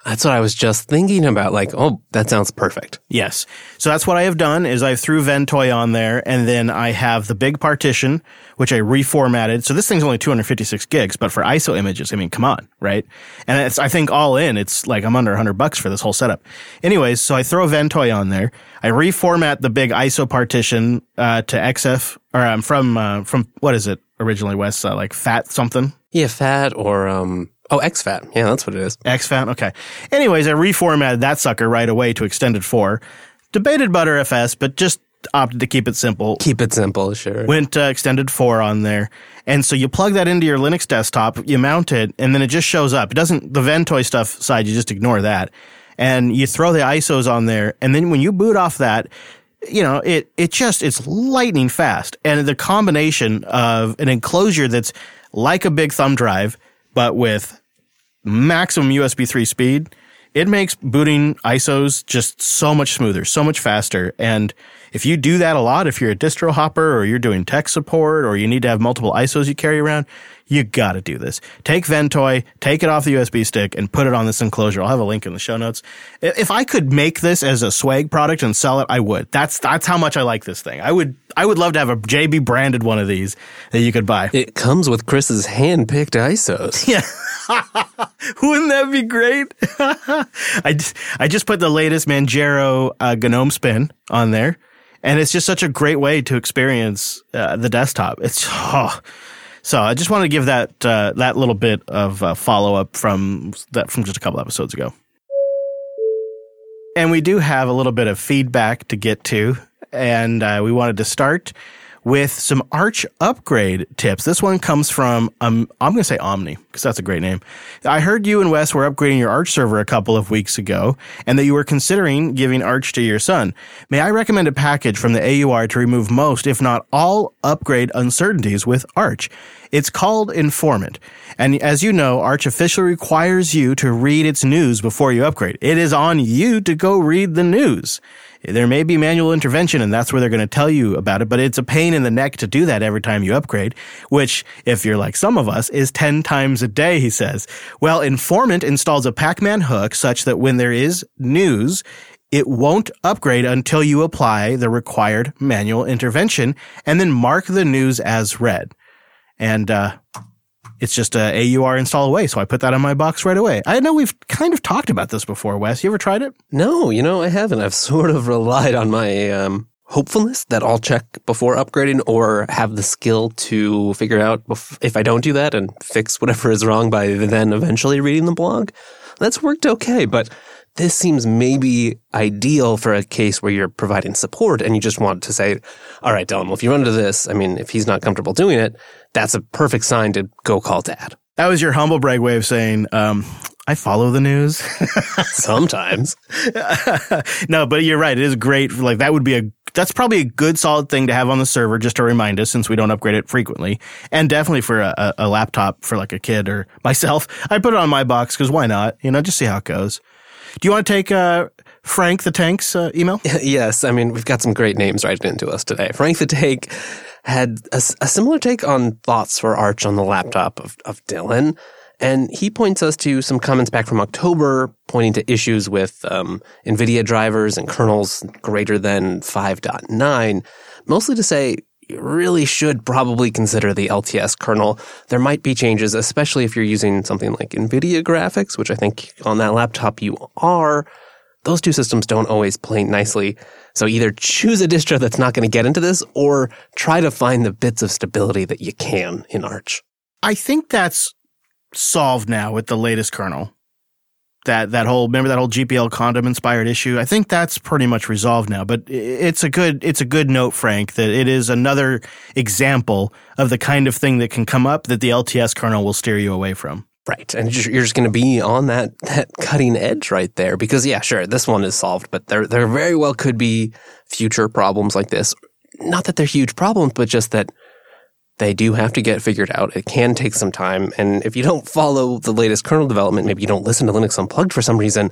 That's what I was just thinking about. Like, oh, that sounds perfect. Yes. So that's what I have done is I threw Ventoy on there and then I have the big partition, which I reformatted. So this thing's only 256 gigs, but for ISO images, I mean, come on, right? And it's, I think all in, it's like I'm under 100 bucks for this whole setup. Anyways, so I throw Ventoy on there. I reformat the big ISO partition, uh, to XF, or I'm um, from, uh, from, what is it originally, Wes? Uh, like fat something? Yeah, fat or, um, Oh, exFAT. Yeah, that's what it is. exFAT. Okay. Anyways, I reformatted that sucker right away to extended four. Debated Btrfs, but just opted to keep it simple. Keep it simple, sure. Went uh, extended four on there. And so you plug that into your Linux desktop, you mount it, and then it just shows up. It doesn't, the Ventoy stuff side, you just ignore that. And you throw the ISOs on there. And then when you boot off that, you know, it, it just, it's lightning fast. And the combination of an enclosure that's like a big thumb drive, but with maximum USB 3 speed, it makes booting ISOs just so much smoother, so much faster. And if you do that a lot, if you're a distro hopper or you're doing tech support or you need to have multiple ISOs you carry around, you got to do this. Take Ventoy, take it off the USB stick and put it on this enclosure. I'll have a link in the show notes. If I could make this as a swag product and sell it, I would. That's that's how much I like this thing. I would I would love to have a JB branded one of these that you could buy. It comes with Chris's hand-picked ISOs. *laughs* Yeah. *laughs* Wouldn't that be great? *laughs* I, just, I just put the latest Manjaro uh, GNOME spin on there, and it's just such a great way to experience uh, the desktop. It's oh. So I just wanted to give that uh, that little bit of uh, follow up from that from just a couple episodes ago. And we do have a little bit of feedback to get to, and uh, we wanted to start with some Arch upgrade tips. This one comes from, um, I'm going to say Omni, because that's a great name. I heard you and Wes were upgrading your Arch server a couple of weeks ago, and that you were considering giving Arch to your son. May I recommend a package from the AUR to remove most, if not all, upgrade uncertainties with Arch? It's called Informant. And as you know, Arch officially requires you to read its news before you upgrade. It is on you to go read the news. There may be manual intervention and that's where they're going to tell you about it, but it's a pain in the neck to do that every time you upgrade, which, if you're like some of us, is 10 times a day, he says. Well, Informant installs a pacman hook such that when there is news, it won't upgrade until you apply the required manual intervention and then mark the news as read. And, uh, it's just a AUR install away. So I put that on my box right away. I know we've kind of talked about this before, Wes. You ever tried it? No, you know, I haven't. I've sort of relied on my um, hopefulness that I'll check before upgrading or have the skill to figure out if I don't do that and fix whatever is wrong by then eventually reading the blog. That's worked okay, but this seems maybe ideal for a case where you're providing support and you just want to say, all right, Dylan, well, if you run into this, I mean, if he's not comfortable doing it, that's a perfect sign to go call dad. That was your humble brag way of saying, um, I follow the news. *laughs* *laughs* Sometimes. no, but you're right. It is great. Like that would be a, that's probably a good solid thing to have on the server just to remind us since we don't upgrade it frequently. And definitely for a, a laptop for like a kid or *laughs* myself, I put it on my box because why not? You know, just see how it goes. Do you want to take uh, Frank the Tank's uh, email? *laughs* yes. I mean, we've got some great names right into us today. Frank the Tank had a, a, similar take on thoughts for Arch on the laptop of, of Dylan. And he points us to some comments back from October pointing to issues with um, NVIDIA drivers and kernels greater than 5.9, mostly to say you really should probably consider the LTS kernel. There might be changes, especially if you're using something like NVIDIA graphics, which I think on that laptop you are. Those two systems don't always play nicely. So either choose a distro that's not going to get into this or try to find the bits of stability that you can in Arch. I think that's solved now with the latest kernel. That that whole remember that whole GPL condom inspired issue. I think that's pretty much resolved now. But it's a good it's a good note, Frank, that it is another example of the kind of thing that can come up that the LTS kernel will steer you away from. Right. And you're just going to be on that, that cutting edge right there because yeah, sure, this one is solved, but there, there very well could be future problems like this. Not that they're huge problems, but just that they do have to get figured out. It can take some time. And if you don't follow the latest kernel development, maybe you don't listen to Linux Unplugged for some reason,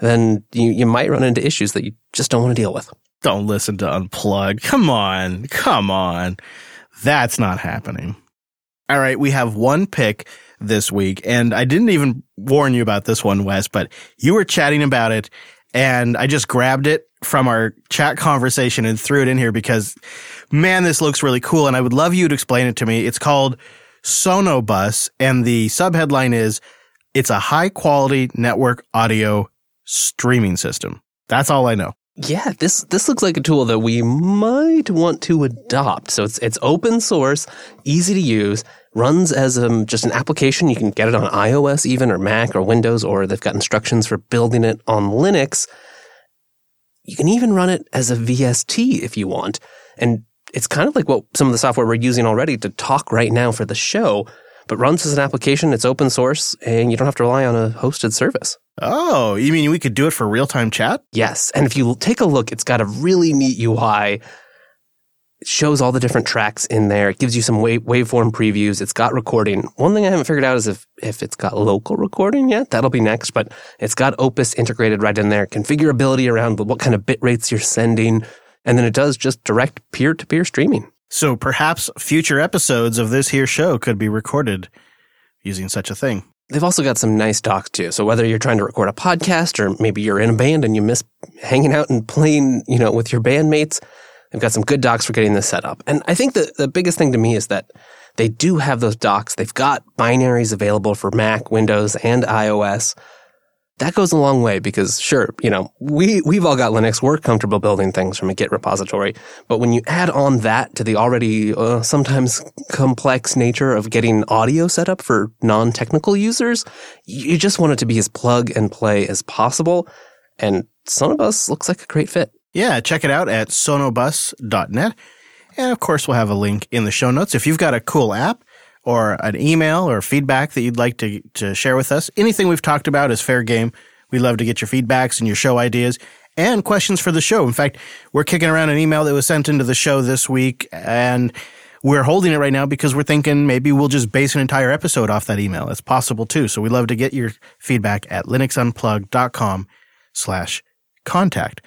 then you, you might run into issues that you just don't want to deal with. Don't listen to Unplugged. Come on. Come on. That's not happening. All right. We have one pick this week. And I didn't even warn you about this one, Wes, but you were chatting about it and I just grabbed it from our chat conversation and threw it in here because man, this looks really cool. And I would love you to explain it to me. It's called SonoBus and the subheadline is it's a high quality network audio streaming system. That's all I know. Yeah, this this looks like a tool that we might want to adopt. So it's it's open source, easy to use, runs as um, just an application. You can get it on iOS even or Mac or Windows, or they've got instructions for building it on Linux. You can even run it as a VST if you want. And it's kind of like what some of the software we're using already to talk right now for the show, but runs as an application. It's open source and you don't have to rely on a hosted service. Oh, you mean we could do it for real time chat? Yes. And if you take a look, it's got a really neat UI. It shows all the different tracks in there. It gives you some wave, waveform previews. It's got recording. One thing I haven't figured out is if, if it's got local recording yet. That'll be next, but it's got Opus integrated right in there. Configurability around what kind of bit rates you're sending. And then it does just direct peer to peer streaming. So perhaps future episodes of this here show could be recorded using such a thing. They've also got some nice docs too. So whether you're trying to record a podcast or maybe you're in a band and you miss hanging out and playing, you know, with your bandmates, they've got some good docs for getting this set up. And I think the, the biggest thing to me is that they do have those docs. They've got binaries available for Mac, Windows, and iOS that goes a long way because sure, you know, we, we've all got Linux. We're comfortable building things from a Git repository. But when you add on that to the already uh, sometimes complex nature of getting audio set up for non-technical users, you just want it to be as plug and play as possible. And SonoBus looks like a great fit. Yeah, check it out at sonobus.net. And of course, we'll have a link in the show notes. If you've got a cool app, or an email or feedback that you'd like to, to share with us. Anything we've talked about is fair game. We love to get your feedbacks and your show ideas and questions for the show. In fact, we're kicking around an email that was sent into the show this week and we're holding it right now because we're thinking maybe we'll just base an entire episode off that email. It's possible too. So we love to get your feedback at linuxunplug.com slash contact.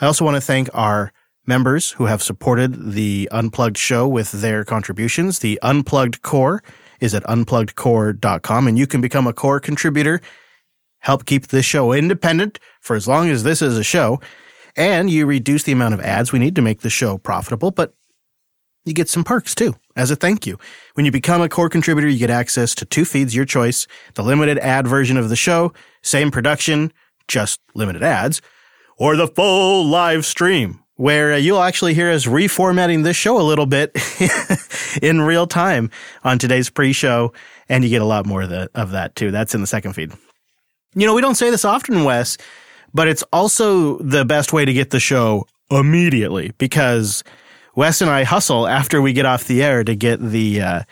I also want to thank our members who have supported the Unplugged show with their contributions. The Unplugged Core is at unpluggedcore.com, and you can become a core contributor, help keep this show independent for as long as this is a show, and you reduce the amount of ads we need to make the show profitable, but you get some perks too as a thank you. When you become a core contributor, you get access to two feeds, your choice, the limited ad version of the show, same production, just limited ads, or the full live stream where uh, you'll actually hear us reformatting this show a little bit *laughs* in real time on today's pre-show, and you get a lot more of, the, of that too. That's in the second feed. You know, we don't say this often, Wes, but it's also the best way to get the show immediately because Wes and I hustle after we get off the air to get the uh,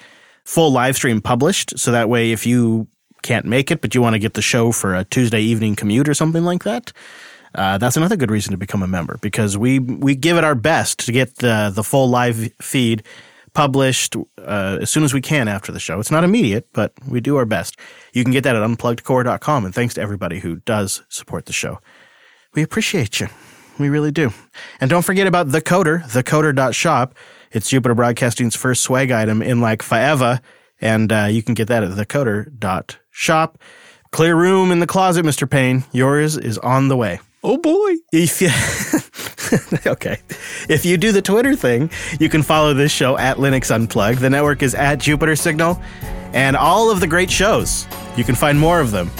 full live stream published. So that way, if you can't make it, but you want to get the show for a Tuesday evening commute or something like that, uh, that's another good reason to become a member because we we give it our best to get the the full live feed published uh, as soon as we can after the show. It's not immediate, but we do our best. You can get that at unpluggedcore.com. And thanks to everybody who does support the show. We appreciate you. We really do. And don't forget about the coder, thecoder.shop. It's Jupiter Broadcasting's first swag item in like forever. And uh, you can get that at thecoder.shop. Clear room in the closet, Mr. Payne. Yours is on the way. Oh boy. If you, *laughs* okay. If you do the Twitter thing, you can follow this show at Linux Unplugged. The network is at Jupiter Signal and all of the great shows. You can find more of them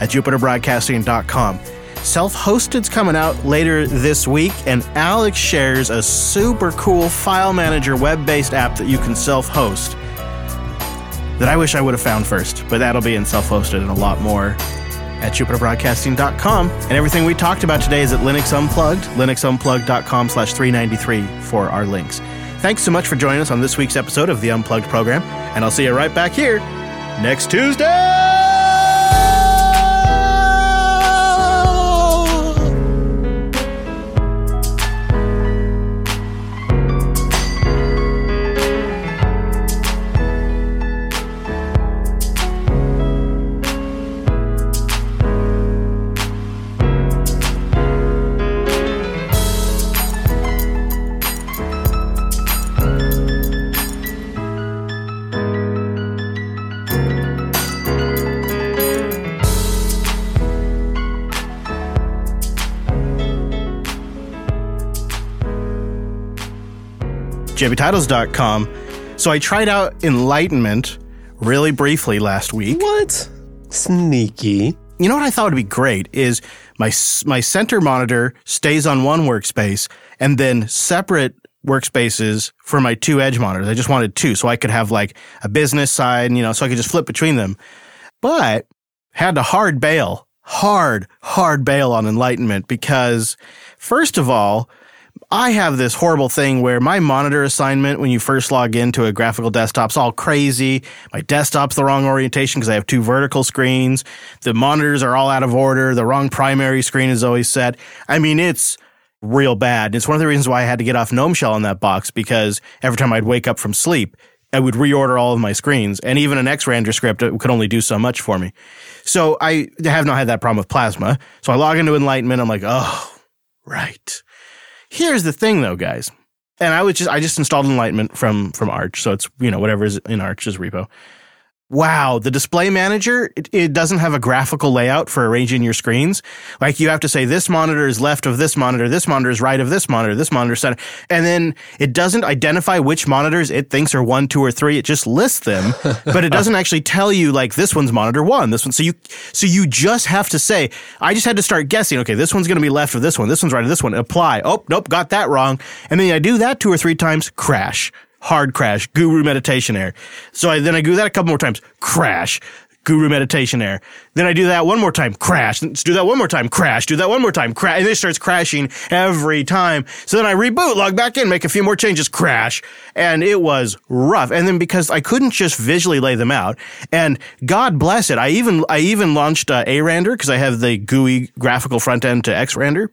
at jupiterbroadcasting.com. Self hosted's coming out later this week, and Alex shares a super cool file manager web based app that you can self host that I wish I would have found first, but that'll be in self hosted and a lot more at jupiterbroadcasting.com. And everything we talked about today is at Linux Unplugged, linuxunplugged.com slash 393 for our links. Thanks so much for joining us on this week's episode of the Unplugged program, and I'll see you right back here next Tuesday! JBTitles.com. So I tried out Enlightenment really briefly last week. What? Sneaky. You know what I thought would be great is my my center monitor stays on one workspace and then separate workspaces for my two edge monitors. I just wanted two so I could have like a business side, you know, so I could just flip between them. But had to hard bail hard, hard bail on Enlightenment because, first of all, I have this horrible thing where my monitor assignment when you first log into a graphical desktop's all crazy. My desktop's the wrong orientation because I have two vertical screens. The monitors are all out of order. The wrong primary screen is always set. I mean, it's real bad. It's one of the reasons why I had to get off GNOME Shell on that box because every time I'd wake up from sleep, I would reorder all of my screens, and even an Xrandr script could only do so much for me. So I have not had that problem with Plasma. So I log into Enlightenment. I'm like, oh, right. Here's the thing, though, guys. And I was just I just installed Enlightenment from from Arch, so it's you know whatever is in Arch's repo. Wow, the display manager, it, it, doesn't have a graphical layout for arranging your screens. Like you have to say this monitor is left of this monitor, this monitor is right of this monitor, this monitor center. And then it doesn't identify which monitors it thinks are one, two, or three. It just lists them, *laughs* but it doesn't actually tell you like this one's monitor one, this one. So you, so you just have to say, I just had to start guessing, okay, this one's going to be left of this one, this one's right of this one, apply. Oh, nope, got that wrong. And then I do that two or three times, crash hard crash, guru meditation error. So I, then I do that a couple more times, crash, guru meditation error. Then I do that one more time, crash. Let's do that one more time, crash. Do that one more time, crash. And it starts crashing every time. So then I reboot, log back in, make a few more changes, crash. And it was rough. And then because I couldn't just visually lay them out, and God bless it, I even I even launched uh, ARandr because I have the GUI graphical front end to Xrandr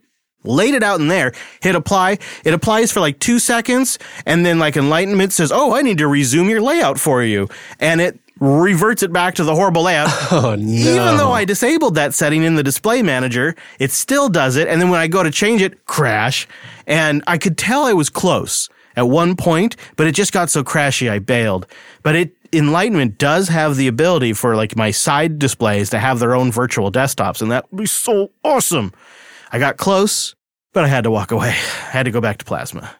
laid it out in there, hit apply. It applies for like two seconds, and then like Enlightenment says, "Oh, I need to resume your layout for you," and it reverts it back to the horrible layout. *laughs* Oh no! Even though I disabled that setting in the display manager, it still does it. And then when I go to change it, crash. And I could tell I was close at one point, but it just got so crashy I bailed. But it Enlightenment does have the ability for like my side displays to have their own virtual desktops, and that would be so awesome. I got close, but I had to walk away. *sighs* I had to go back to Plasma.